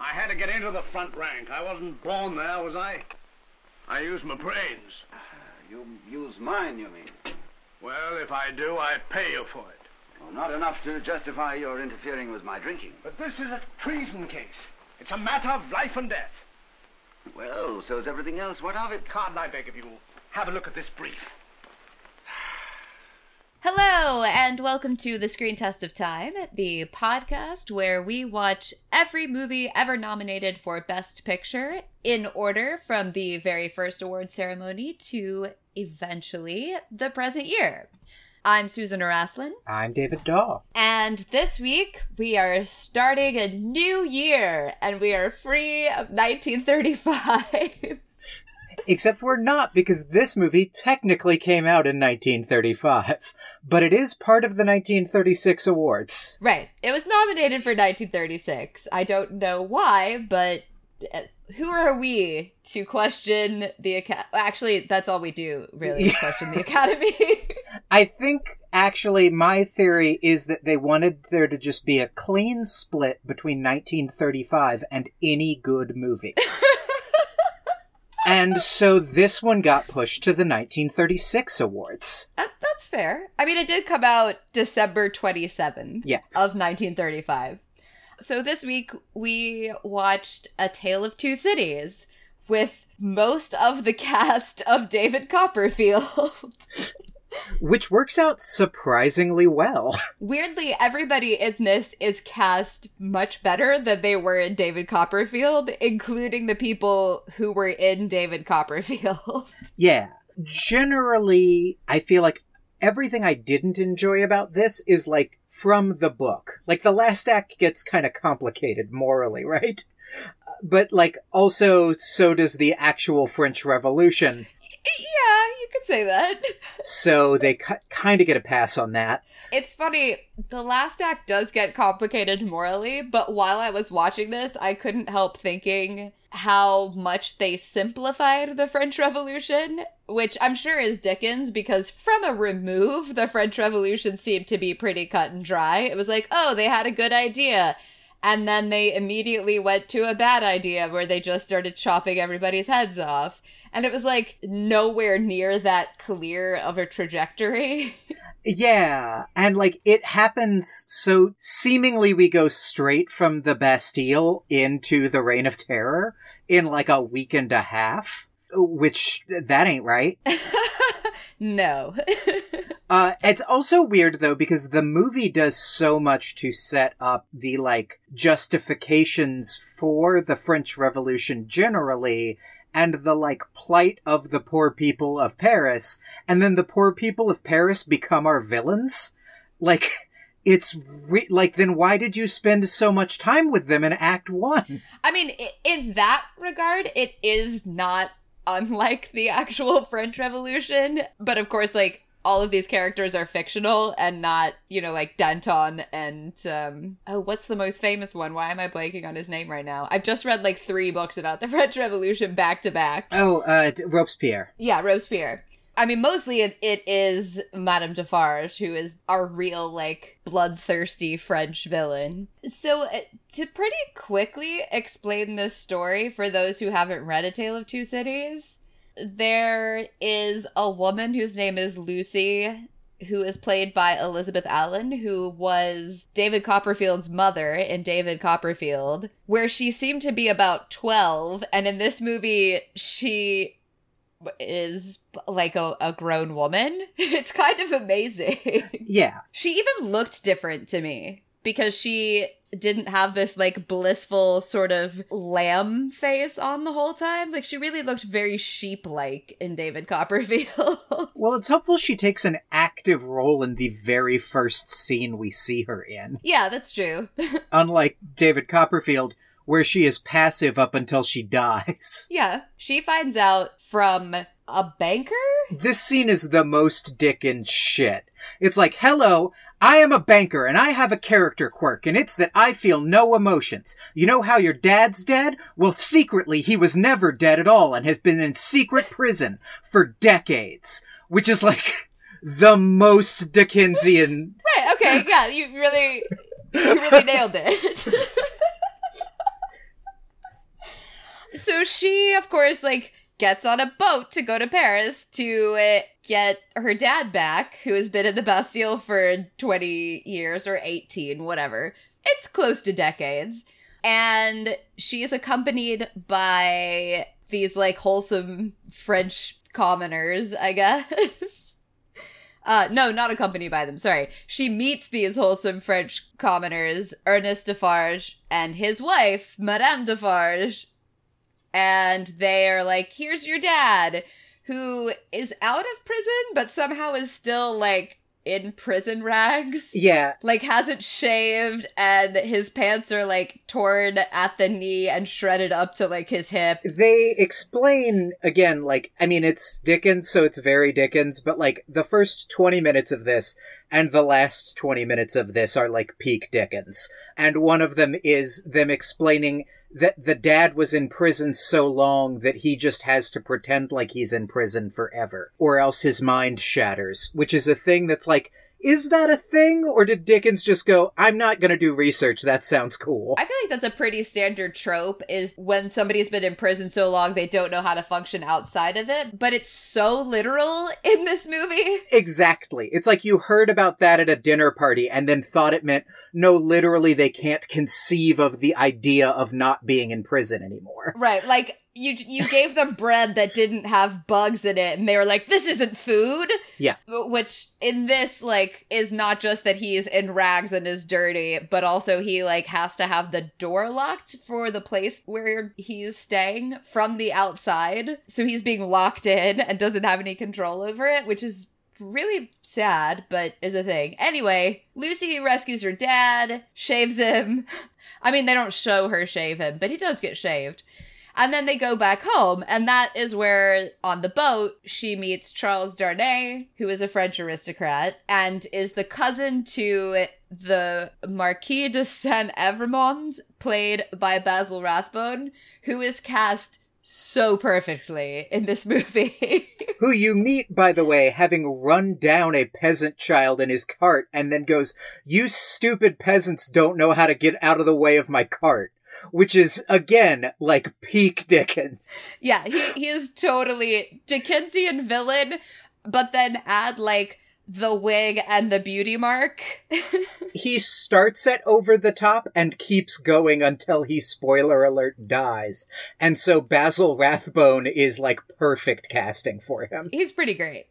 I had to get into the front rank. I wasn't born there, was I? I used my brains. Uh, you use mine, you mean? Well, if I do, I pay you for it. Oh, not enough to justify your interfering with my drinking. But this is a treason case. It's a matter of life and death. Well, so's everything else. What of it? Can't I beg of you? Have a look at this brief. Hello, and welcome to the Screen Test of Time, the podcast where we watch every movie ever nominated for Best Picture in order from the very first award ceremony to eventually the present year. I'm Susan Araslin, I'm David Daw. and this week we are starting a new year, and we are free of 1935. Except we're not, because this movie technically came out in 1935, but it is part of the 1936 awards. Right. It was nominated for 1936. I don't know why, but uh, who are we to question the Academy? Actually, that's all we do, really, is question the Academy. I think, actually, my theory is that they wanted there to just be a clean split between 1935 and any good movie. and so this one got pushed to the 1936 awards. That's fair. I mean, it did come out December 27th Yeah. of 1935. So this week we watched A Tale of Two Cities with most of the cast of David Copperfield. Which works out surprisingly well. Weirdly, everybody in this is cast much better than they were in David Copperfield, including the people who were in David Copperfield. Yeah. Generally, I feel like everything I didn't enjoy about this is like from the book. Like the last act gets kind of complicated morally, right? But like also so does the actual French Revolution. yeah, you could say that. So they ki kind of get a pass on that. It's funny, the last act does get complicated morally, but while I was watching this, I couldn't help thinking how much they simplified the French Revolution, which I'm sure is Dickens, because from a remove, the French Revolution seemed to be pretty cut and dry. It was like, oh, they had a good idea. And then they immediately went to a bad idea where they just started chopping everybody's heads off. And it was like nowhere near that clear of a trajectory. Yeah, and like it happens so seemingly we go straight from the Bastille into the Reign of Terror in like a week and a half, which that ain't right. no. Uh, it's also weird though because the movie does so much to set up the like justifications for the French Revolution generally and the like plight of the poor people of Paris and then the poor people of Paris become our villains. Like it's re- like then why did you spend so much time with them in act 1? I mean, in that regard, it is not unlike the actual French Revolution, but of course, like, all of these characters are fictional and not, you know, like Danton and um oh, what's the most famous one? Why am I blanking on his name right now? I've just read like three books about the French Revolution back to back. Oh, uh Robespierre. Yeah, Robespierre. I mean, mostly it, it is Madame Defarge, who is our real, like, bloodthirsty French villain. So, uh, to pretty quickly explain this story for those who haven't read A Tale of Two Cities, there is a woman whose name is Lucy, who is played by Elizabeth Allan, who was David Copperfield's mother in David Copperfield, where she seemed to be about 12. And in this movie, she is like a, a grown woman. It's kind of amazing. Yeah. she even looked different to me because she didn't have this like blissful sort of lamb face on the whole time. Like she really looked very sheep like in David Copperfield. Well, it's helpful she takes an active role in the very first scene we see her in. yeah, that's true. unlike David Copperfield, where she is passive up until she dies. yeah. She finds out from a banker? This scene is the most Dickens shit. It's like, hello, I am a banker and I have a character quirk, and it's that I feel no emotions. You know how your dad's dead? Well, secretly, he was never dead at all and has been in secret prison for decades. Which is like the most Dickensian. Right, okay, yeah, you really you really nailed it. so she, of course, like gets on a boat to go to Paris to uh, get her dad back, who has been in the Bastille for 20 years or 18, whatever. It's close to decades. And she is accompanied by these like wholesome French commoners, I guess. Uh, no, not accompanied by them. Sorry. She meets these wholesome French commoners, Ernest Defarge and his wife, Madame Defarge. And they are like, here's your dad, who is out of prison, but somehow is still like in prison rags. Yeah. Like hasn't shaved and his pants are like torn at the knee and shredded up to like his hip. They explain again, like, I mean, it's Dickens, so it's very Dickens, but like the first 20 minutes of this and the last 20 minutes of this are like peak Dickens. And one of them is them explaining that the dad was in prison so long that he just has to pretend like he's in prison forever, or else his mind shatters, which is a thing that's like, is that a thing? Or did Dickens just go, I'm not gonna do research, that sounds cool? I feel like that's a pretty standard trope is when somebody's been in prison so long they don't know how to function outside of it, but it's so literal in this movie. Exactly. It's like you heard about that at a dinner party and then thought it meant, no, literally they can't conceive of the idea of not being in prison anymore. Right, like you you gave them bread that didn't have bugs in it and they were like this isn't food. Yeah. which in this like is not just that he's in rags and is dirty but also he like has to have the door locked for the place where he's staying from the outside. So he's being locked in and doesn't have any control over it which is really sad but is a thing. Anyway lucy rescues her dad shaves him. I mean they don't show her shave him but he does get shaved and then they go back home, and that is where, on the boat, she meets Charles Darnay, who is a French aristocrat and is the cousin to the Marquis de Saint Evremond, played by Basil Rathbone, who is cast so perfectly in this movie. Who you meet, by the way, having run down a peasant child in his cart and then goes, You stupid peasants don't know how to get out of the way of my cart. Which is, again, like peak Dickens. yeah, he, he is totally Dickensian villain, but then add like the wig and the beauty mark. He starts at over the top and keeps going until he, spoiler alert, dies. And so Basil Rathbone is like perfect casting for him. He's pretty great.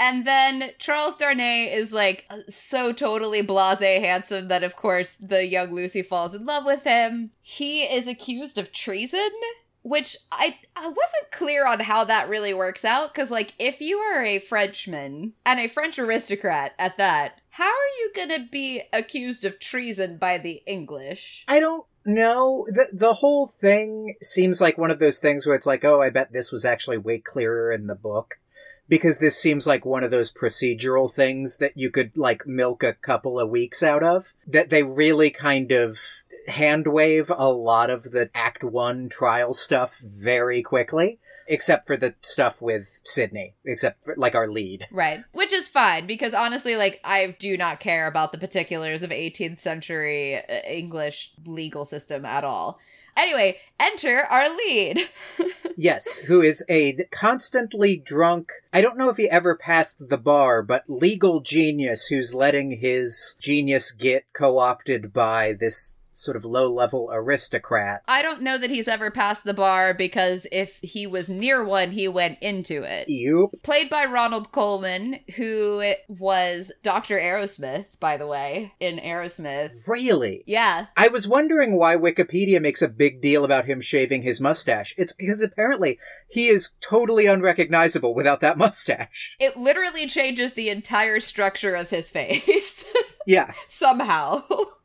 And then Charles Darnay is like so totally blase handsome that of course the young Lucy falls in love with him. He is accused of treason, which I I wasn't clear on how that really works out cuz like if you are a Frenchman and a French aristocrat at that, how are you going to be accused of treason by the English? I don't know. The the whole thing seems like one of those things where it's like, oh, I bet this was actually way clearer in the book. Because this seems like one of those procedural things that you could like milk a couple of weeks out of. That they really kind of hand wave a lot of the Act One trial stuff very quickly. Except for the stuff with Sydney, except for like our lead. Right. Which is fine because honestly, like, I do not care about the particulars of 18th century uh, English legal system at all. Anyway, enter our lead. Yes, who is a constantly drunk, I don't know if he ever passed the bar, but legal genius who's letting his genius get co opted by this sort of low level aristocrat. I don't know that he's ever passed the bar because if he was near one, he went into it. Yup. Played by Ronald Colman, who was Dr. Arrowsmith, by the way, in Arrowsmith. Really? Yeah. I was wondering why Wikipedia makes a big deal about him shaving his mustache. It's because apparently he is totally unrecognizable without that mustache. It literally changes the entire structure of his face. Yeah. somehow.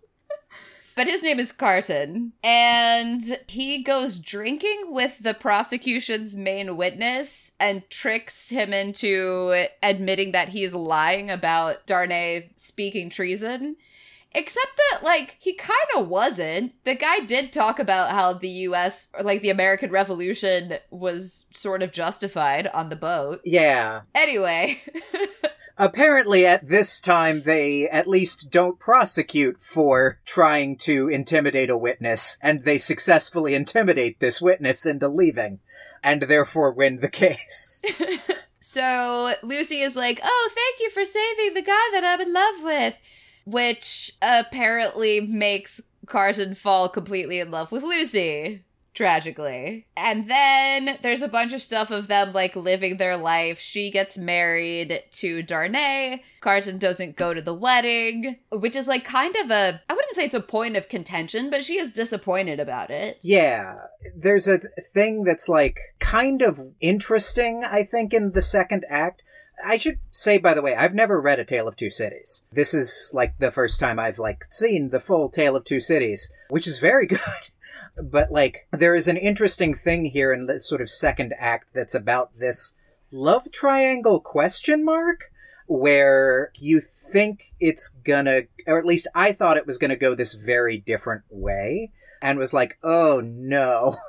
but his name is Carton, and he goes drinking with the prosecution's main witness and tricks him into admitting that he's lying about Darnay speaking treason. Except that, like, he kind of wasn't. The guy did talk about how the US, or like the American Revolution, was sort of justified on the boat. Yeah. Anyway, apparently at this time they at least don't prosecute for trying to intimidate a witness, and they successfully intimidate this witness into leaving, and therefore win the case. So Lucy is like, "Oh, thank you for saving the guy that I'm in love with," which apparently makes Carton fall completely in love with Lucy. Tragically. And then there's a bunch of stuff of them like living their life. She gets married to Darnay. Carton doesn't go to the wedding, which is like kind of a, I wouldn't say it's a point of contention, but she is disappointed about it. Yeah, there's a thing that's like kind of interesting, I think, in the second act. I should say, by the way, I've never read A Tale of Two Cities. This is like the first time I've like seen the full Tale of Two Cities, which is very good. But like, there is an interesting thing here in the sort of second act that's about this love triangle question mark where you think it's gonna or at least I thought it was gonna go this very different way and was like, oh no.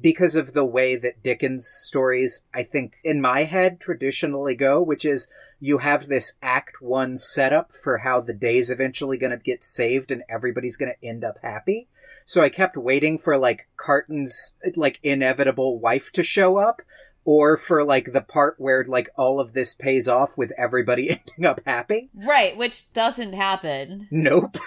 because of the way that Dickens stories, I think, in my head traditionally go, which is you have this act one setup for how the day's eventually going to get saved and everybody's going to end up happy. So I kept waiting for like Carton's like inevitable wife to show up or for like the part where like all of this pays off with everybody ending up happy. Right, which doesn't happen. Nope.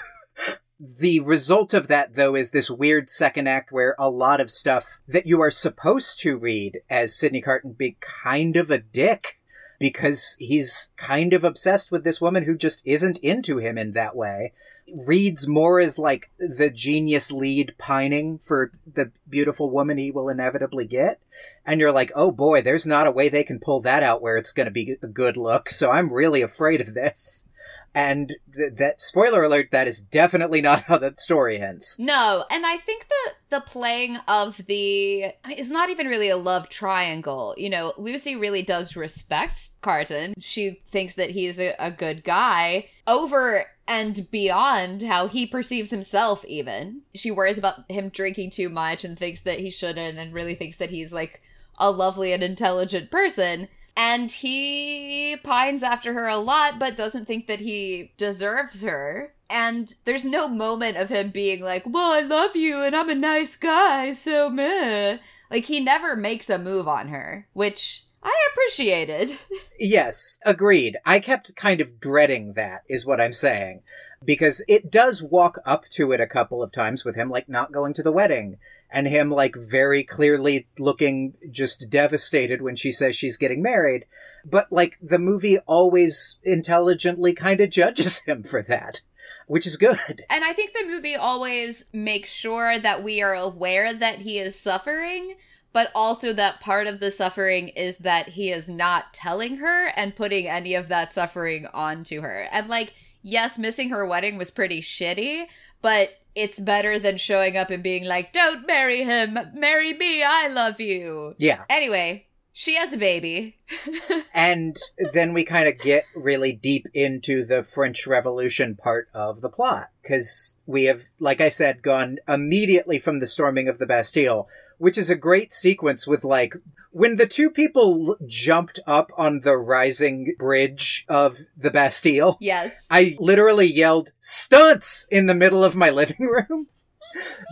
The result of that, though, is this weird second act where a lot of stuff that you are supposed to read as Sydney Carton be kind of a dick because he's kind of obsessed with this woman who just isn't into him in that way. Reads more as like the genius lead pining for the beautiful woman he will inevitably get. And you're like, oh boy, there's not a way they can pull that out where it's going to be a good look, so I'm really afraid of this. And th- that spoiler alert, that is definitely not how that story ends. No, and I think the the playing of the I mean, it's not even really a love triangle. You know, Lucy really does respect Carton. She thinks that he's a, a good guy over and beyond how he perceives himself even. She worries about him drinking too much and thinks that he shouldn't and really thinks that he's like a lovely and intelligent person. And he pines after her a lot but doesn't think that he deserves her. And there's no moment of him being like well i love you and i'm a nice guy so meh. Like he never makes a move on her which i appreciated Yes, agreed. I kept kind of dreading that, is what I'm saying. Because it does walk up to it a couple of times with him, like, not going to the wedding. And him, like, very clearly looking just devastated when she says she's getting married. But, like, the movie always intelligently kind of judges him for that, which is good. and i think the movie always makes sure that we are aware that he is suffering but also that part of the suffering is that he is not telling her and putting any of that suffering onto her. And like, yes, missing her wedding was pretty shitty, but it's better than showing up and being like, "Don't marry him, marry me, I love you." Yeah. Anyway, she has a baby. And then we kind of get really deep into the French Revolution part of the plot. Because we have, like I said, gone immediately from the storming of the Bastille, which is a great sequence with, like, when the two people l- jumped up on the rising bridge of the Bastille, yes. I literally yelled, stunts in the middle of my living room.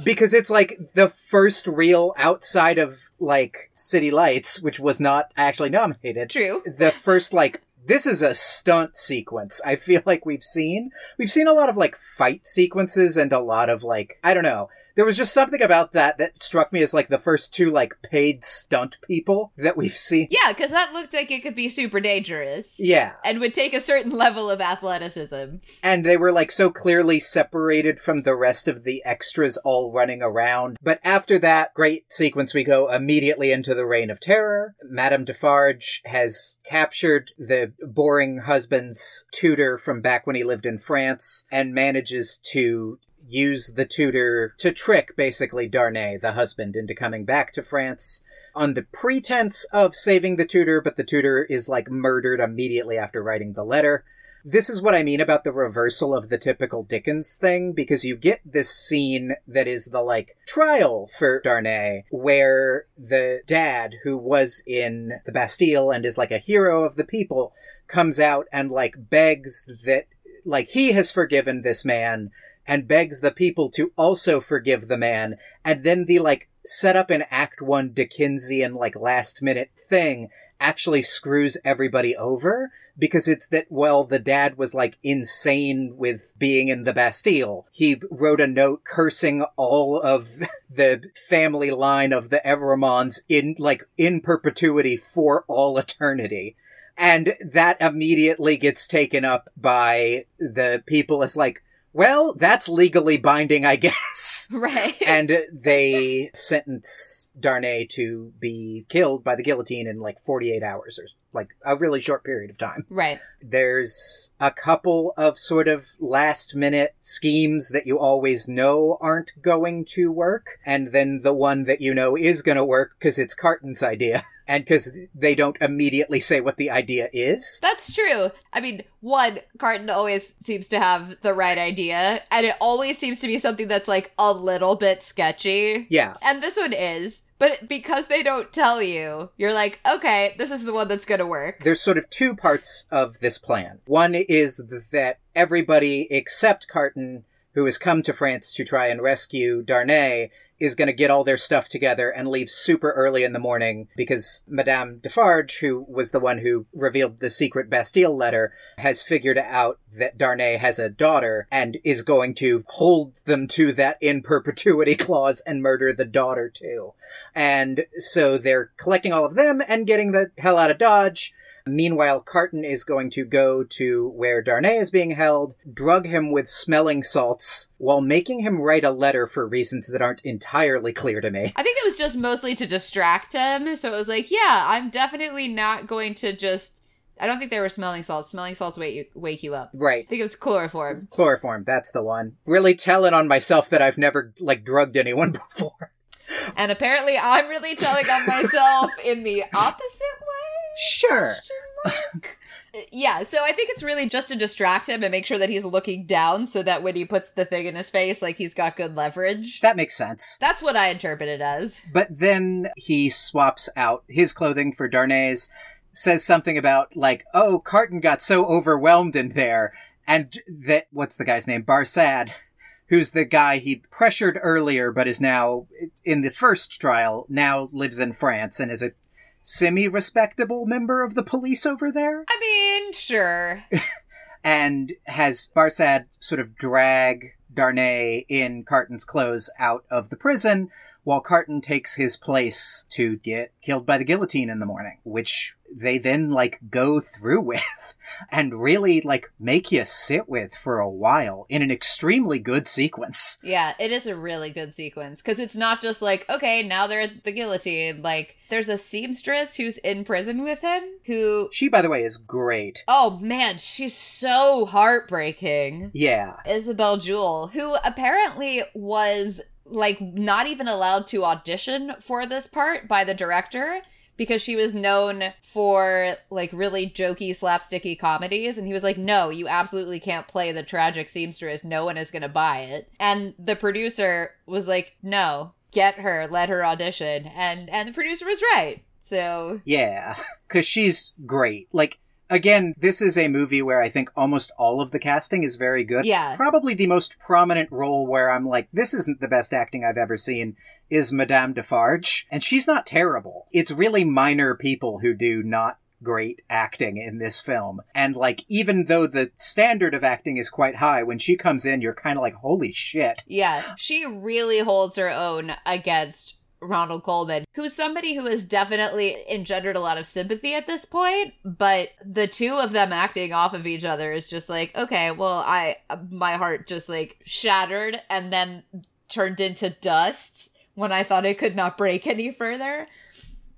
because it's like the first real outside of, like, City Lights, which was not actually nominated True. the first like this is a stunt sequence i feel like we've seen we've seen a lot of like fight sequences and a lot of like i don't know there was just something about that that struck me as like the first two like paid stunt people that we've seen Yeah, because that looked like it could be super dangerous. yeah And would take a certain level of athleticism. and they were like so clearly separated from the rest of the extras all running around. But after that great sequence, we go immediately into the Reign of Terror. Madame Defarge has captured the boring husband's tutor from back when he lived in France and manages to use the tutor to trick basically Darnay, the husband, into coming back to France on the pretense of saving the tutor, but the tutor is like murdered immediately after writing the letter. This is what I mean about the reversal of the typical Dickens thing, because you get this scene that is the like trial for Darnay, where the dad, who was in the Bastille and is like a hero of the people, comes out and like begs that like he has forgiven this man and begs the people to also forgive the man, and then the like set up in Act One Dickensian like last minute thing actually screws everybody over because it's that, well, the dad was like insane with being in the Bastille. He wrote a note cursing all of the family line of the Evremondes in like in perpetuity for all eternity. And that immediately gets taken up by the people as like, well, that's legally binding, I guess. Right. and they sentence Darnay to be killed by the guillotine in like 48 hours or like a really short period of time. right. There's a couple of sort of last minute schemes that you always know aren't going to work. And then the one that you know is going to work because it's Carton's idea. And because they don't immediately say what the idea is. That's true. I mean, one, Carton always seems to have the right idea, and it always seems to be something that's like a little bit sketchy. Yeah. And this one is. But because they don't tell you, you're like, okay, this is the one that's gonna work. There's sort of two parts of this plan. One is that everybody except Carton, who has come to France to try and rescue Darnay, is going to get all their stuff together and leave super early in the morning because Madame Defarge, who was the one who revealed the secret Bastille letter, has figured out that Darnay has a daughter and is going to hold them to that in perpetuity clause and murder the daughter too. And so they're collecting all of them and getting the hell out of Dodge. Meanwhile, Carton is going to go to where Darnay is being held, drug him with smelling salts, while making him write a letter for reasons that aren't entirely clear to me. I think it was just mostly to distract him. So it was like, yeah, I'm definitely not going to just. I don't think they were smelling salts. Smelling salts wake you, wake you up. Right. I think it was chloroform. Chloroform, that's the one. Really telling on myself that I've never, like, drugged anyone before. And apparently, I'm really telling on myself in the opposite way. Sure. Yeah, so I think it's really just to distract him and make sure that he's looking down so that when he puts the thing in his face, like he's got good leverage. That makes sense. That's what I interpret it as. But then he swaps out his clothing for Darnay's, says something about, like, oh, Carton got so overwhelmed in there, and that, what's the guy's name? Barsad, who's the guy he pressured earlier, but is now, in the first trial, now lives in France and is a semi respectable member of the police over there, I mean, sure. and has Barsad sort of drag Darnay in Carton's clothes out of the prison while Carton takes his place to get killed by the guillotine in the morning, which they then like go through with and really like make you sit with for a while in an extremely good sequence. Yeah, it is a really good sequence because it's not just like, okay, now they're at the guillotine. Like, there's a seamstress who's in prison with him who. She, by the way, is great. Oh man, she's so heartbreaking. Yeah. Isabel Jewell, who apparently was like not even allowed to audition for this part by the director because she was known for like really jokey slapsticky comedies. And he was like no you absolutely can't play the tragic seamstress. No one is going to buy it. And the producer was like no get her. Let her audition. And and the producer was right. So Yeah. Because she's great. Like, again, this is a movie where I think almost all of the casting is very good. Yeah. Probably the most prominent role where I'm like, this isn't the best acting I've ever seen is Madame Defarge. And she's not terrible. It's really minor people who do not great acting in this film. And like, even though the standard of acting is quite high, when she comes in, you're kind of like, holy shit. Yeah, she really holds her own against Ronald Colman, who's somebody who has definitely engendered a lot of sympathy at this point, but the two of them acting off of each other is just like, okay, well, I my heart just like shattered and then turned into dust when I thought it could not break any further.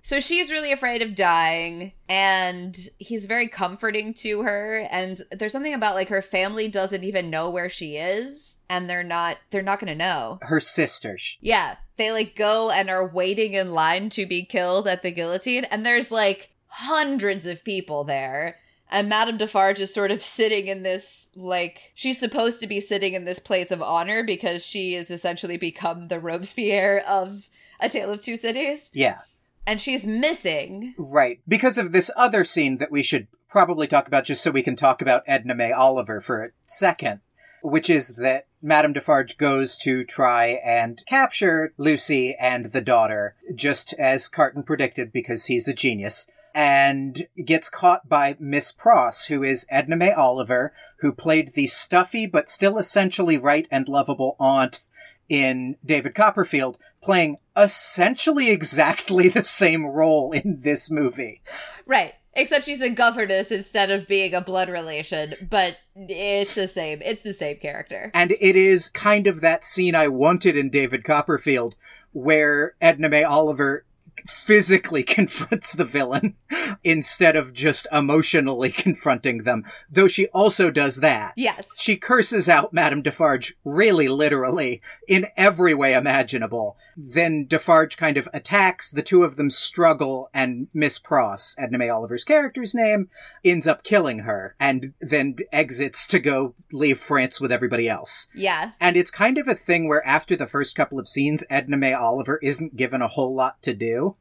So she's really afraid of dying, and he's very comforting to her. And there's something about like her family doesn't even know where she is, and they're not they're not gonna know. Her sisters. Yeah, they like go and are waiting in line to be killed at the guillotine, and there's like hundreds of people there. And Madame Defarge is sort of sitting in this, like, she's supposed to be sitting in this place of honor because she has essentially become the Robespierre of A Tale of Two Cities. Yeah. And she's missing. Right. Because of this other scene that we should probably talk about just so we can talk about Edna May Oliver for a second, which is that Madame Defarge goes to try and capture Lucy and the daughter, just as Carton predicted because he's a genius, and gets caught by Miss Pross, who is Edna May Oliver, who played the stuffy but still essentially right and lovable aunt in David Copperfield, playing essentially exactly the same role in this movie. Right. Except she's a governess instead of being a blood relation, but it's the same. It's the same character. And it is kind of that scene I wanted in David Copperfield, where Edna May Oliver physically confronts the villain instead of just emotionally confronting them, though she also does that. Yes. She curses out Madame Defarge really literally in every way imaginable. Then Defarge kind of attacks, the two of them struggle, and Miss Pross, Edna May Oliver's character's name, ends up killing her and then exits to go leave France with everybody else. Yeah. And it's kind of a thing where after the first couple of scenes, Edna May Oliver isn't given a whole lot to do.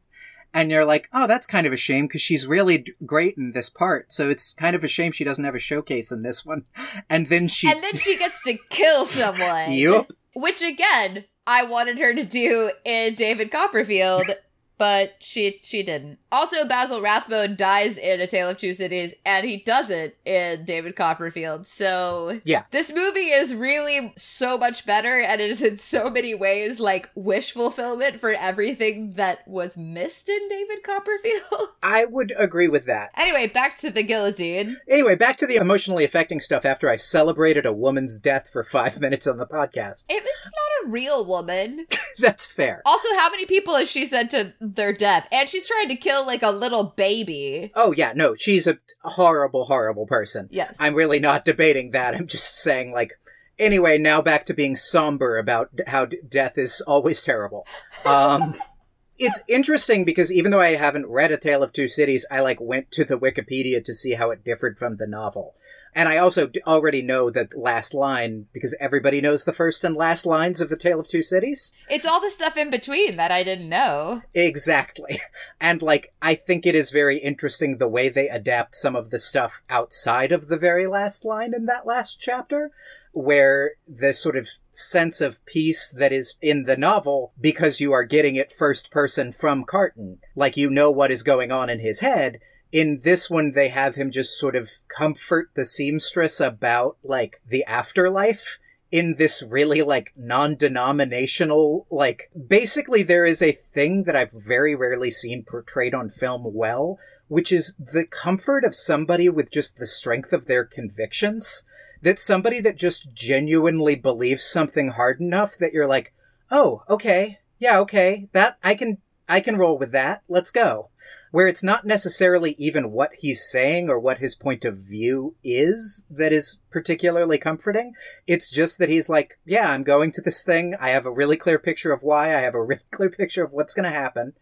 And you're like, oh, that's kind of a shame because she's really d- great in this part. So it's kind of a shame she doesn't have a showcase in this one. And then she. And then she gets to kill someone. Yup. Which again, I wanted her to do in David Copperfield, but she she didn't. Also, Basil Rathbone dies in A Tale of Two Cities, and he doesn't in David Copperfield. So Yeah. this movie is really so much better, and it is in so many ways like wish fulfillment for everything that was missed in David Copperfield. I would agree with that. anyway, back to the guillotine. Anyway, back to the emotionally affecting stuff after I celebrated a woman's death for five minutes on the podcast. If it's not a real woman, That's fair. Also, how many people has she said to their death? And she's trying to kill like a little baby. Oh, yeah, no, she's a horrible, horrible person. Yes. I'm really not debating that. I'm just saying, like, anyway, now back to being somber about how d- death is always terrible. Um, it's interesting because even though I haven't read A Tale of Two Cities, I, like, went to the Wikipedia to see how it differed from the novel. And I also already know the last line because everybody knows the first and last lines of A Tale of Two Cities. It's all the stuff in between that I didn't know. Exactly. And like I think it is very interesting the way they adapt some of the stuff outside of the very last line in that last chapter where the sort of sense of peace that is in the novel because you are getting it first person from Carton like you know what is going on in his head in this one they have him just sort of comfort the seamstress about like the afterlife in this really like non-denominational like basically there is a thing that I've very rarely seen portrayed on film well which is the comfort of somebody with just the strength of their convictions that somebody that just genuinely believes something hard enough that you're like oh okay. Yeah okay. That I can I can roll with that. Let's go where it's not necessarily even what he's saying or what his point of view is that is particularly comforting. It's just that he's like, yeah, I'm going to this thing. I have a really clear picture of why. I have a really clear picture of what's going to happen.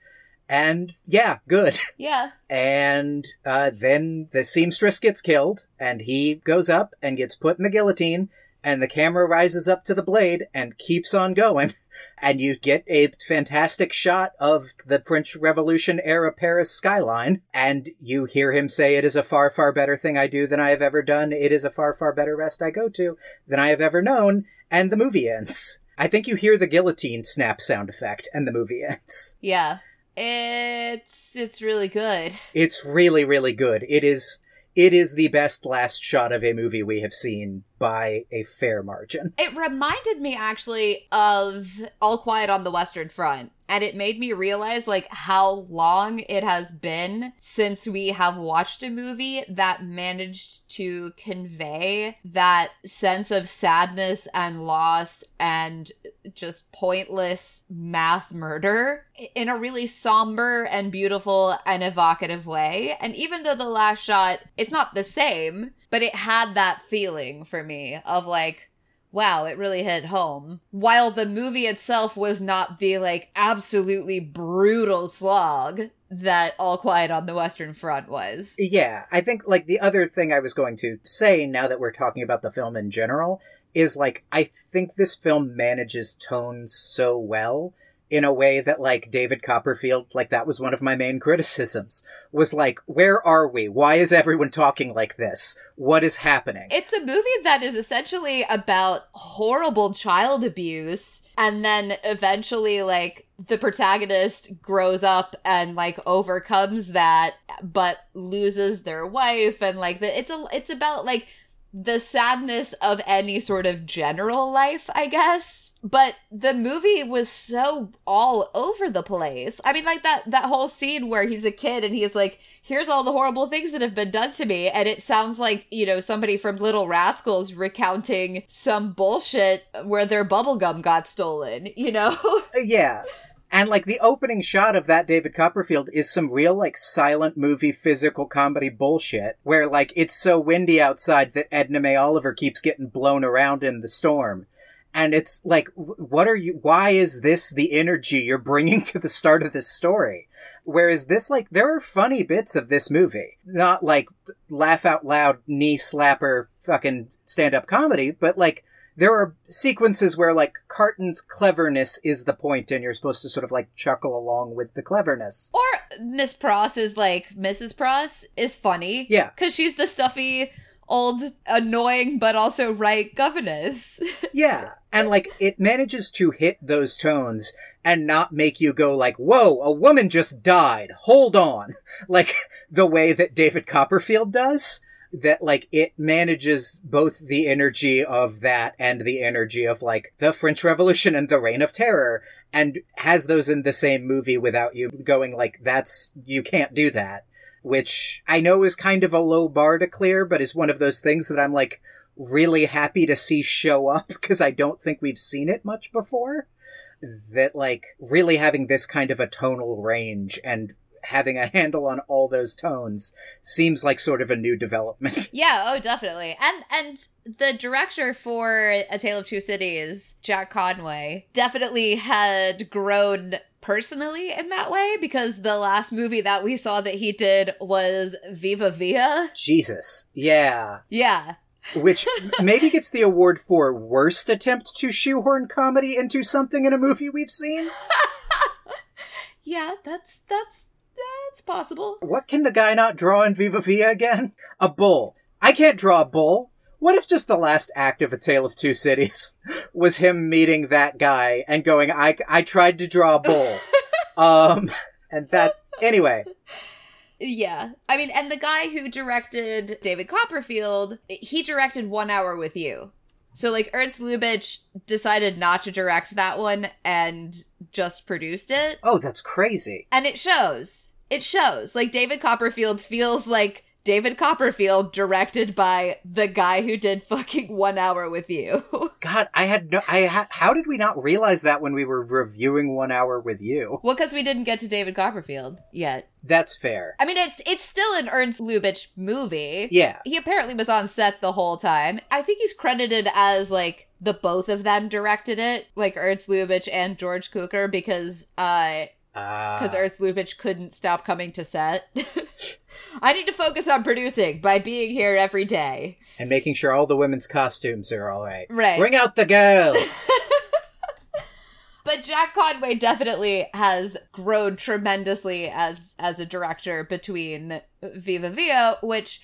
And yeah, good. Yeah. And uh, then the seamstress gets killed, and he goes up and gets put in the guillotine, and the camera rises up to the blade and keeps on going. And you get a fantastic shot of the French Revolution era Paris skyline, and you hear him say, It is a far, far better thing I do than I have ever done. It is a far, far better rest I go to than I have ever known. And the movie ends. I think you hear the guillotine snap sound effect, and the movie ends. Yeah. It's it's really good. It's really, really good. It is it is the best last shot of a movie we have seen by a fair margin. It reminded me actually of All Quiet on the Western Front. And it made me realize like how long it has been since we have watched a movie that managed to convey that sense of sadness and loss and just pointless mass murder in a really somber and beautiful and evocative way. And even though the last shot it's not the same, but it had that feeling for me of like wow, it really hit home. While the movie itself was not the like absolutely brutal slog, that All Quiet on the Western Front was. Yeah, I think like the other thing I was going to say now that we're talking about the film in general is like I think this film manages tone so well in a way that like David Copperfield like that was one of my main criticisms was like where are we? Why is everyone talking like this? What is happening? It's a movie that is essentially about horrible child abuse and then eventually like the protagonist grows up and like overcomes that but loses their wife and like the, it's a it's about like the sadness of any sort of general life i guess but the movie was so all over the place. I mean like that that whole scene where he's a kid and he's like here's all the horrible things that have been done to me. And it sounds like you know somebody from little rascals recounting some bullshit where their bubblegum got stolen you know? Uh, yeah. And like the opening shot of that David Copperfield is some real like silent movie physical comedy bullshit where like it's so windy outside that Edna May Oliver keeps getting blown around in the storm. And it's like, what are you, why is this the energy you're bringing to the start of this story? Whereas this, like, there are funny bits of this movie. Not like laugh out loud, knee slapper, fucking stand up comedy, but like, there are sequences where like Carton's cleverness is the point and you're supposed to sort of like chuckle along with the cleverness. or miss pross is like mrs pross is funny Yeah. because she's the stuffy old annoying but also right governess Yeah. And like it manages to hit those tones and not make you go like, whoa, a woman just died. Hold on. Like the way that David Copperfield does. That like it manages both the energy of that and the energy of like the French Revolution and the Reign of Terror and has those in the same movie without you going like, that's, you can't do that. Which I know is kind of a low bar to clear, but is one of those things that I'm like, really happy to see show up because I don't think we've seen it much before. That, like, really having this kind of a tonal range and having a handle on all those tones seems like sort of a new development. yeah oh definitely and and the director for a tale of two cities jack conway definitely had grown personally in that way because the last movie that we saw that he did was viva Villa Jesus. Yeah. yeah Which maybe gets the award for worst attempt to shoehorn comedy into something in a movie we've seen. yeah that's that's that's possible What can the guy not draw in Viva Villa again? A bull. I can't draw a bull. What if just the last act of A Tale of Two Cities was him meeting that guy and going, I, I tried to draw a bull. um, and that's, anyway, Yeah. I mean, and the guy who directed David Copperfield, he directed One Hour with You. So, like, Ernst Lubitsch decided not to direct that one and just produced it. oh, that's crazy. And it shows. It shows. Like, David Copperfield feels like David Copperfield directed by the guy who did fucking One Hour with You. God, I had no, I ha- how did we not realize that when we were reviewing One Hour with You? well, because we didn't get to David Copperfield yet. That's fair. I mean, it's it's still an Ernst Lubitsch movie. Yeah. he apparently was on set the whole time. I think he's credited as like the both of them directed it, like Ernst Lubitsch and George Cukor, because uh because Ah. Ernst Lubitsch couldn't stop coming to set. I need to focus on producing by being here every day. and making sure all the women's costumes are all right. Right. Bring out the girls. But Jack Conway definitely has grown tremendously as as a director between Viva Villa, which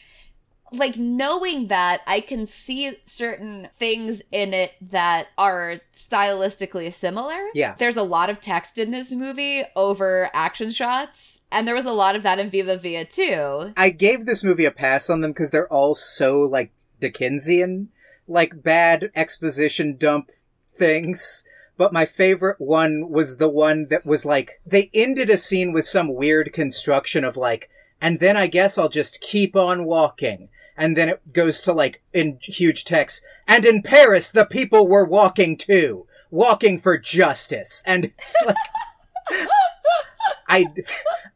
like knowing that I can see certain things in it that are stylistically similar. Yeah. There's a lot of text in this movie over action shots. And there was a lot of that in Viva Villa too. I gave this movie a pass on them because they're all so like Dickensian, like bad exposition dump things. But my favorite one was the one that was like they ended a scene with some weird construction of like, and then I guess I'll just keep on walking. And then it goes to like in huge text, and in Paris the people were walking too, walking for justice. And it's like I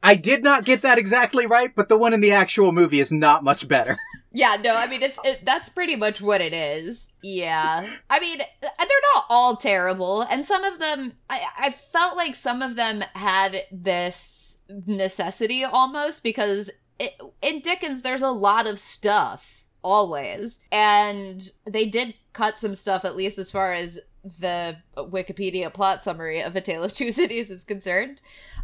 I did not get that exactly right, but the one in the actual movie is not much better. Yeah, no, I mean it's it, that's pretty much what it is. Yeah, I mean they're not all terrible, and some of them I, I felt like some of them had this necessity almost because it, in Dickens there's a lot of stuff always and they did cut some stuff at least as far as the Wikipedia plot summary of A Tale of Two Cities is concerned.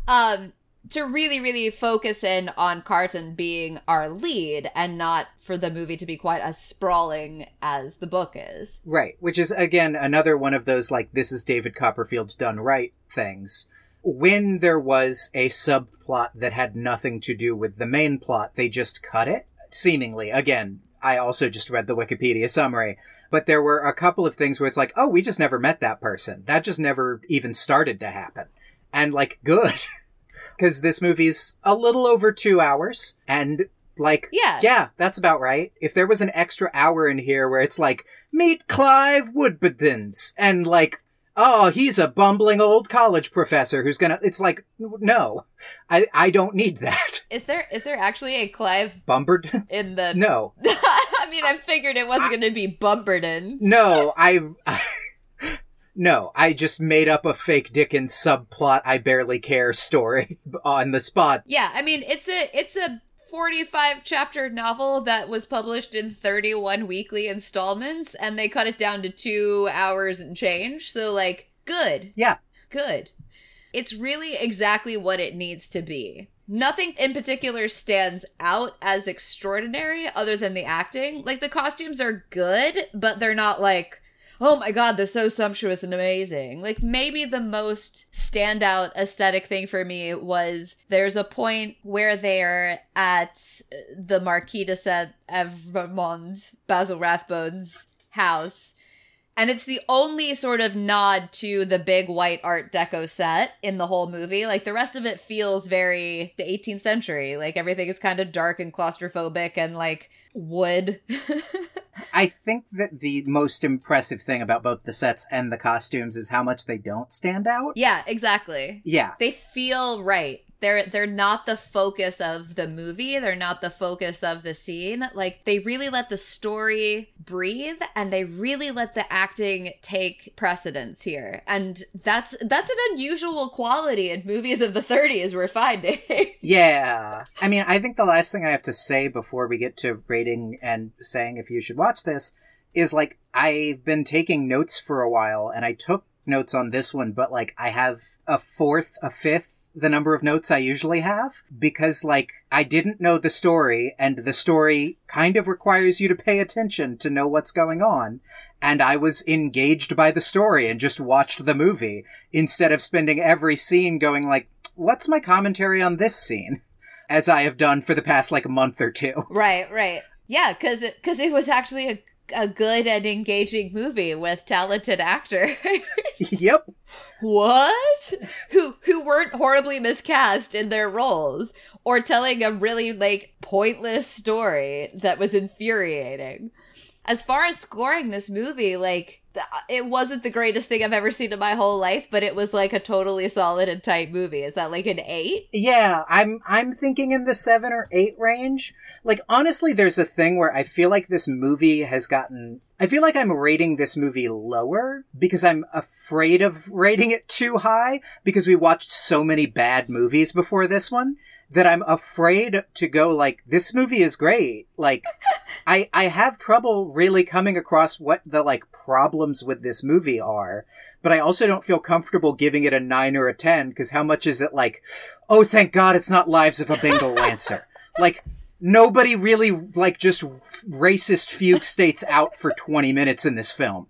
Um to really, really focus in on Carton being our lead and not for the movie to be quite as sprawling as the book is. Right, which is again another one of those like this is David Copperfield done right things. When there was a subplot that had nothing to do with the main plot, they just cut it. Seemingly, again, I also just read the Wikipedia summary, but there were a couple of things where it's like, oh, we just never met that person. That just never even started to happen. And like, good. because this movie's a little over two hours and like Yeah. yeah that's about right if there was an extra hour in here where it's like meet clive woodbidens and like oh he's a bumbling old college professor who's gonna it's like no i i don't need that. Is there is there actually a Clive bumbard in the no. I mean, I figured it wasn't going to be Bumberden. no i no i just made up a fake dickens subplot i barely care story on the spot. Yeah, I mean, it's a it's a 45 chapter novel that was published in 31 weekly installments and they cut it down to 2 hours and change. So like, good. yeah Good. It's really exactly what it needs to be. Nothing in particular stands out as extraordinary other than the acting. Like the costumes are good, but they're not like, oh my god, they're so sumptuous and amazing. Like maybe the most standout aesthetic thing for me was there's a point where they're at uh, the Marquis de Saint Evremond, Basil Rathbone's house. And it's the only sort of nod to the big white Art Deco set in the whole movie. Like the rest of it feels very the 18th century. Like everything is kind of dark and claustrophobic and like wood. I think that the most impressive thing about both the sets and the costumes is how much they don't stand out. yeah, exactly. Yeah. They feel right. They're they're not the focus of the movie. They're not the focus of the scene. Like they really let the story breathe and they really let the acting take precedence here. And that's that's an unusual quality in movies of the 30s we're finding. Yeah. I mean, I think the last thing I have to say before we get to rating and saying if you should watch this is like, I've been taking notes for a while and I took notes on this one, but like, I have a fourth, a fifth the number of notes I usually have because like I didn't know the story and the story kind of requires you to pay attention to know what's going on and I was engaged by the story and just watched the movie instead of spending every scene going like what's my commentary on this scene as I have done for the past like a month or two. right, right. Yeah, cuz it cuz it was actually a a good and engaging movie with talented actors. yep. What? Who who weren't horribly miscast in their roles or telling a really like pointless story that was infuriating. As far as scoring this movie, like it wasn't the greatest thing I've ever seen in my whole life, but it was like a totally solid and tight movie. Is that like an 8? Yeah, I'm I'm thinking in the 7 or 8 range. Like honestly there's a thing where I feel like this movie has gotten I feel like I'm rating this movie lower because I'm afraid of rating it too high because we watched so many bad movies before this one that I'm afraid to go like this movie is great. Like I I have trouble really coming across what the like problems with this movie are. But I also don't feel comfortable giving it a 9 or a 10 because how much is it like oh thank god it's not Lives of a Bengal Lancer. like nobody really like just racist fugue states out for 20 minutes in this film.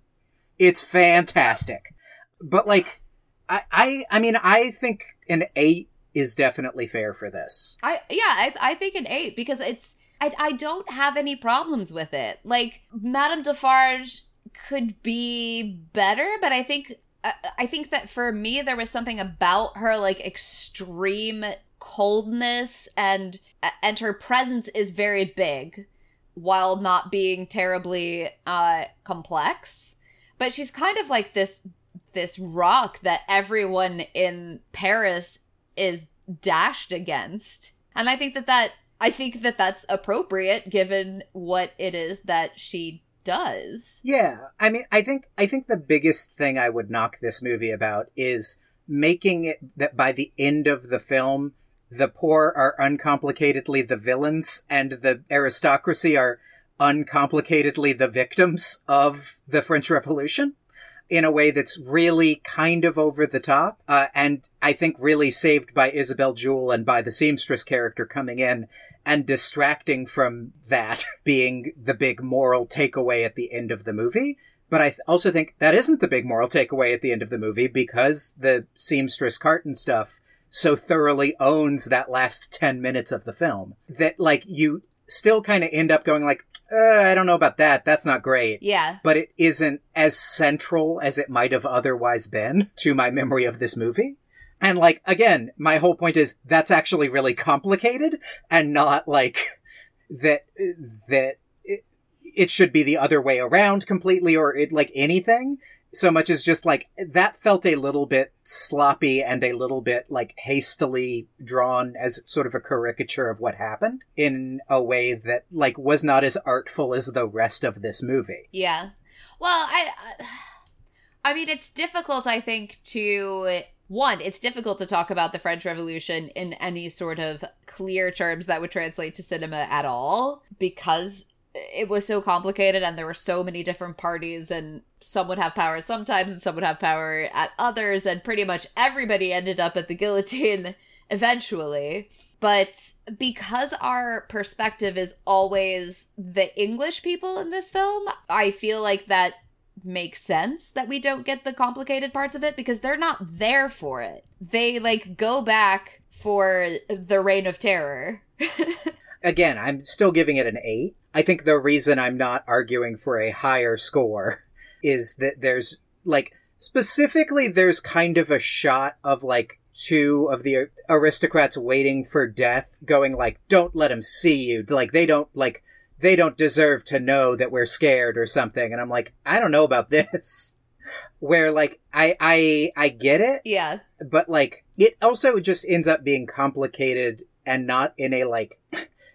It's fantastic. But like I I I mean I think an 8 is definitely fair for this. I yeah, I I think an eight because it's I I don't have any problems with it. Like Madame Defarge could be better, but I think I, I think that for me there was something about her like extreme coldness and and her presence is very big while not being terribly uh complex. But she's kind of like this this rock that everyone in Paris is dashed against. And I think that that I think that that's appropriate given what it is that she does. Yeah, I mean, I think I think the biggest thing I would knock this movie about is making it that by the end of the film, the poor are uncomplicatedly the villains and the aristocracy are uncomplicatedly the victims of the French Revolution in a way that's really kind of over the top, uh, and I think really saved by Isabel Jewell and by the seamstress character coming in and distracting from that being the big moral takeaway at the end of the movie. But I th- also think that isn't the big moral takeaway at the end of the movie because the seamstress Carton stuff so thoroughly owns that last 10 minutes of the film that like you still kind of end up going like uh, i don't know about that that's not great. Yeah. but it isn't as central as it might have otherwise been to my memory of this movie. And like again my whole point is that's actually really complicated and not like that that it, it should be the other way around completely or it like anything so much as just like that felt a little bit sloppy and a little bit like hastily drawn as sort of a caricature of what happened in a way that like was not as artful as the rest of this movie. Yeah. Well, I uh, I mean it's difficult I think to one, it's difficult to talk about the French Revolution in any sort of clear terms that would translate to cinema at all because it was so complicated and there were so many different parties and some would have power sometimes and some would have power at others and pretty much everybody ended up at the guillotine eventually. But because our perspective is always the english people in this film i feel like that makes sense that we don't get the complicated parts of it because they're not there for it. They like go back for the reign of terror. Again, I'm still giving it an 8. I think the reason I'm not arguing for a higher score is that there's like specifically there's kind of a shot of like two of the aristocrats waiting for death going like don't let them see you. Like they don't like they don't deserve to know that we're scared or something. And i'm like i don't know about this. Where like i i i get it. Yeah. But like it also just ends up being complicated and not in a like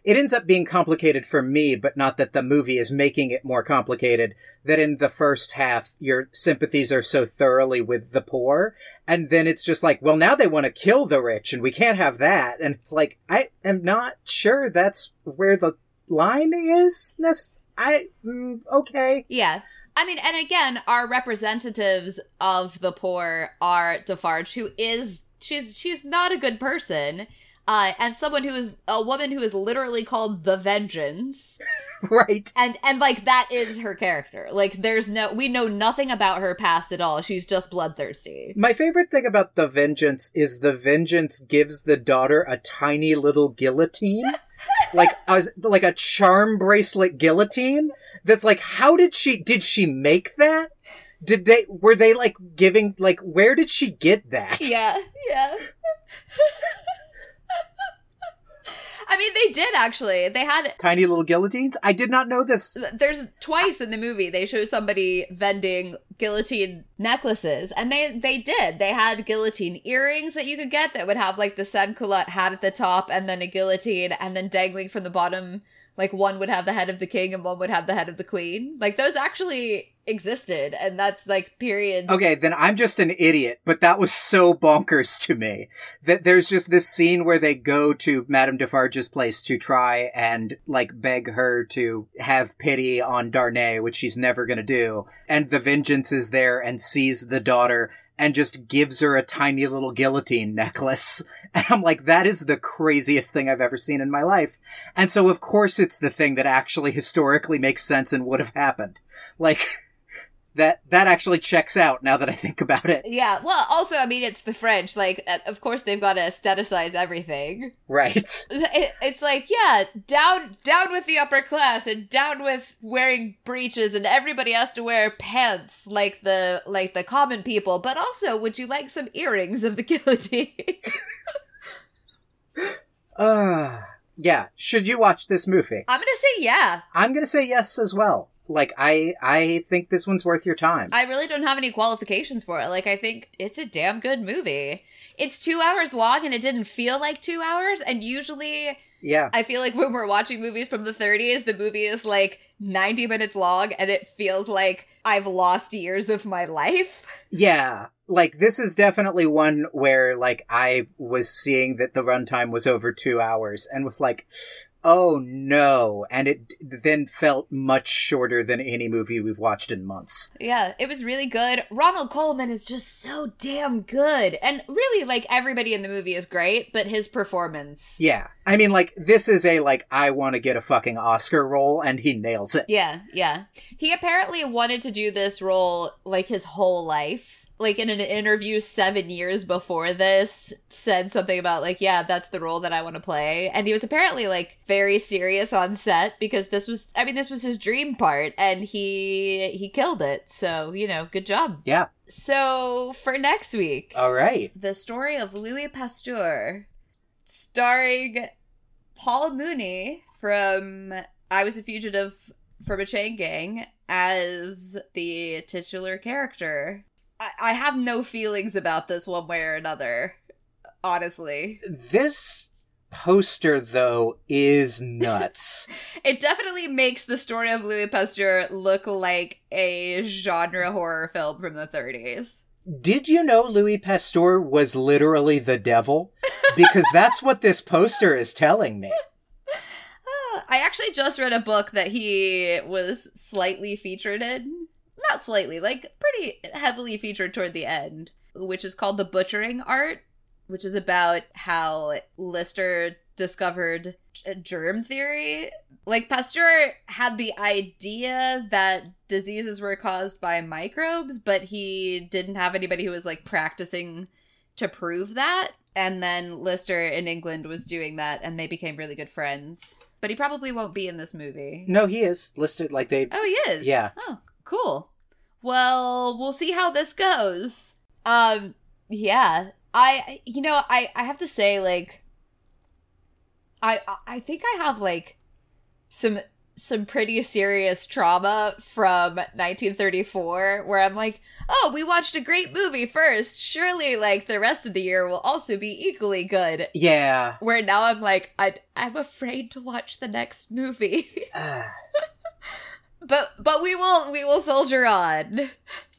it ends up being complicated for me but not that the movie is making it more complicated that in the first half your sympathies are so thoroughly with the poor and then it's just like well now they want to kill the rich and we can't have that and it's like i am not sure that's where the line is Nec- i mm, okay Yeah. I mean, and again, our representatives of the poor are Defarge, who is she's she's not a good person, uh, and someone who is a woman who is literally called the Vengeance, right and and like that is her character. Like, there's no we know nothing about her past at all. She's just bloodthirsty. My favorite thing about the Vengeance is the Vengeance gives the daughter a tiny little guillotine, like a, like a charm bracelet guillotine. That's like, how did she? Did she make that? Did they? Were they like giving? Like, where did she get that? Yeah, yeah. I mean, they did actually. They had Tiny little guillotines. I did not know this. there's twice in the movie they show somebody vending guillotine necklaces and they they did they had guillotine earrings that you could get that would have like the culotte hat at the top and then a guillotine and then dangling from the bottom like one would have the head of the king and one would have the head of the queen. Like those actually existed and that's like period. Okay, then I'm just an idiot, but that was so bonkers to me. That there's just this scene where they go to Madame Defarge's place to try and like beg her to have pity on Darnay, which she's never gonna do. And the vengeance is there and sees the daughter and just gives her a tiny little guillotine necklace. And I'm like, that is the craziest thing I've ever seen in my life. And so of course it's the thing that actually historically makes sense and would have happened. Like, that that actually checks out now that I think about it. yeah well also i mean it's the french like uh, of course they've got to aestheticize everything Right. it, it's like yeah down down with the upper class and down with wearing breeches and everybody has to wear pants like the like the common people but also would you like some earrings of the guillotine Uh yeah. Should you watch this movie? i'm gonna say yeah I'm gonna say yes as well. Like I I think this one's worth your time. i really don't have any qualifications for it like i think it's a damn good movie it's two hours long and it didn't feel like two hours and usually yeah. I feel like when we're watching movies from the 30s, the movie is like 90 minutes long and it feels like I've lost years of my life. Yeah. like this is definitely one where like I was seeing that the runtime was over two hours and was like, oh no, and it then felt much shorter than any movie we've watched in months. Yeah, it was really good. Ronald Colman is just so damn good. And really, like, everybody in the movie is great, but his performance. Yeah, I mean, like this is a like I want to get a fucking Oscar role, and he nails it. Yeah, yeah. He apparently wanted to do this role like his whole life. Like in an interview seven years before this, said something about like, yeah, that's the role that I want to play. And he was apparently like very serious on set because this was I mean, this was his dream part and he he killed it. So, you know, good job. Yeah. So for next week, All right. the story of Louis Pasteur, starring Paul Muni from I Was a Fugitive from a Chain Gang as the titular character. I, I have no feelings about this one way or another, honestly. This poster though is nuts. It definitely makes the story of Louis Pasteur look like a genre horror film from the 30s. Did you know Louis Pasteur was literally the devil? Because that's what this poster is telling me. Ah, I actually just read a book that he was slightly featured in. Not slightly, like pretty heavily featured toward the end, which is called The Butchering Art, which is about how Lister discovered uh, germ theory. Like Pasteur had the idea that diseases were caused by microbes, but he didn't have anybody who was like practicing to prove that. And then Lister in England was doing that, and they became really good friends. But he probably won't be in this movie. No, he is listed like they. Oh, he is. Yeah. Oh, cool. Well, we'll see how this goes. Um, yeah. I, you know, I, I have to say, like, I, I think I have like some some pretty serious trauma from 1934 where I'm like, oh, we watched a great movie first. Surely, like, the rest of the year will also be equally good. Yeah. Where now I'm like, I, I'm afraid to watch the next movie. Ah. But but we will we will soldier on.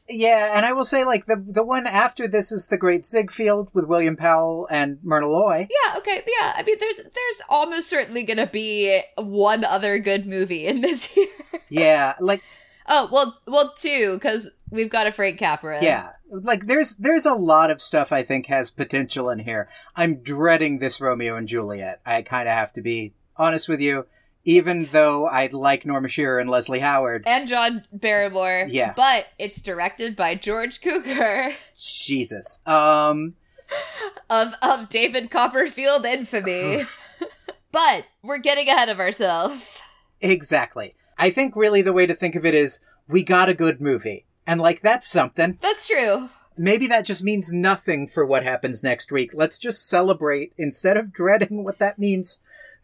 yeah, and I will say, like, the the one after this is The Great Ziegfeld with William Powell and Myrna Loy. Yeah, okay, yeah. I mean, there's there's almost certainly gonna be one other good movie in this year. Yeah, like, oh well, well two because we've got a Frank Capra. yeah. Like there's there's a lot of stuff I think has potential in here. I'm dreading this Romeo and Juliet. I kind of have to be honest with you. Even though I'd like Norma Shearer and Leslie Howard, and John Barrymore. Yeah. but it's directed by George Cukor Jesus. Um, of of David Copperfield infamy. but we're getting ahead of ourselves. exactly. I think really the way to think of it is we got a good movie, and like that's something. That's true. Maybe that just means nothing for what happens next week. Let's just celebrate instead of dreading what that means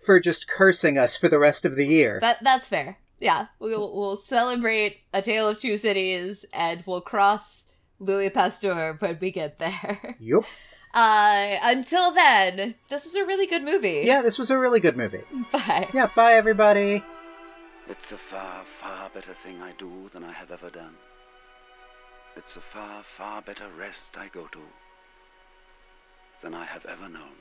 for just cursing us for the rest of the year. That that's fair. Yeah, we'll we'll celebrate a tale of two cities, and we'll cross Louis Pasteur when we get there. Yup. Uh, until then, this was a really good movie. Yeah, this was a really good movie. Bye. Yeah, bye everybody. It's a far, far better thing I do than I have ever done. It's a far, far better rest I go to than I have ever known.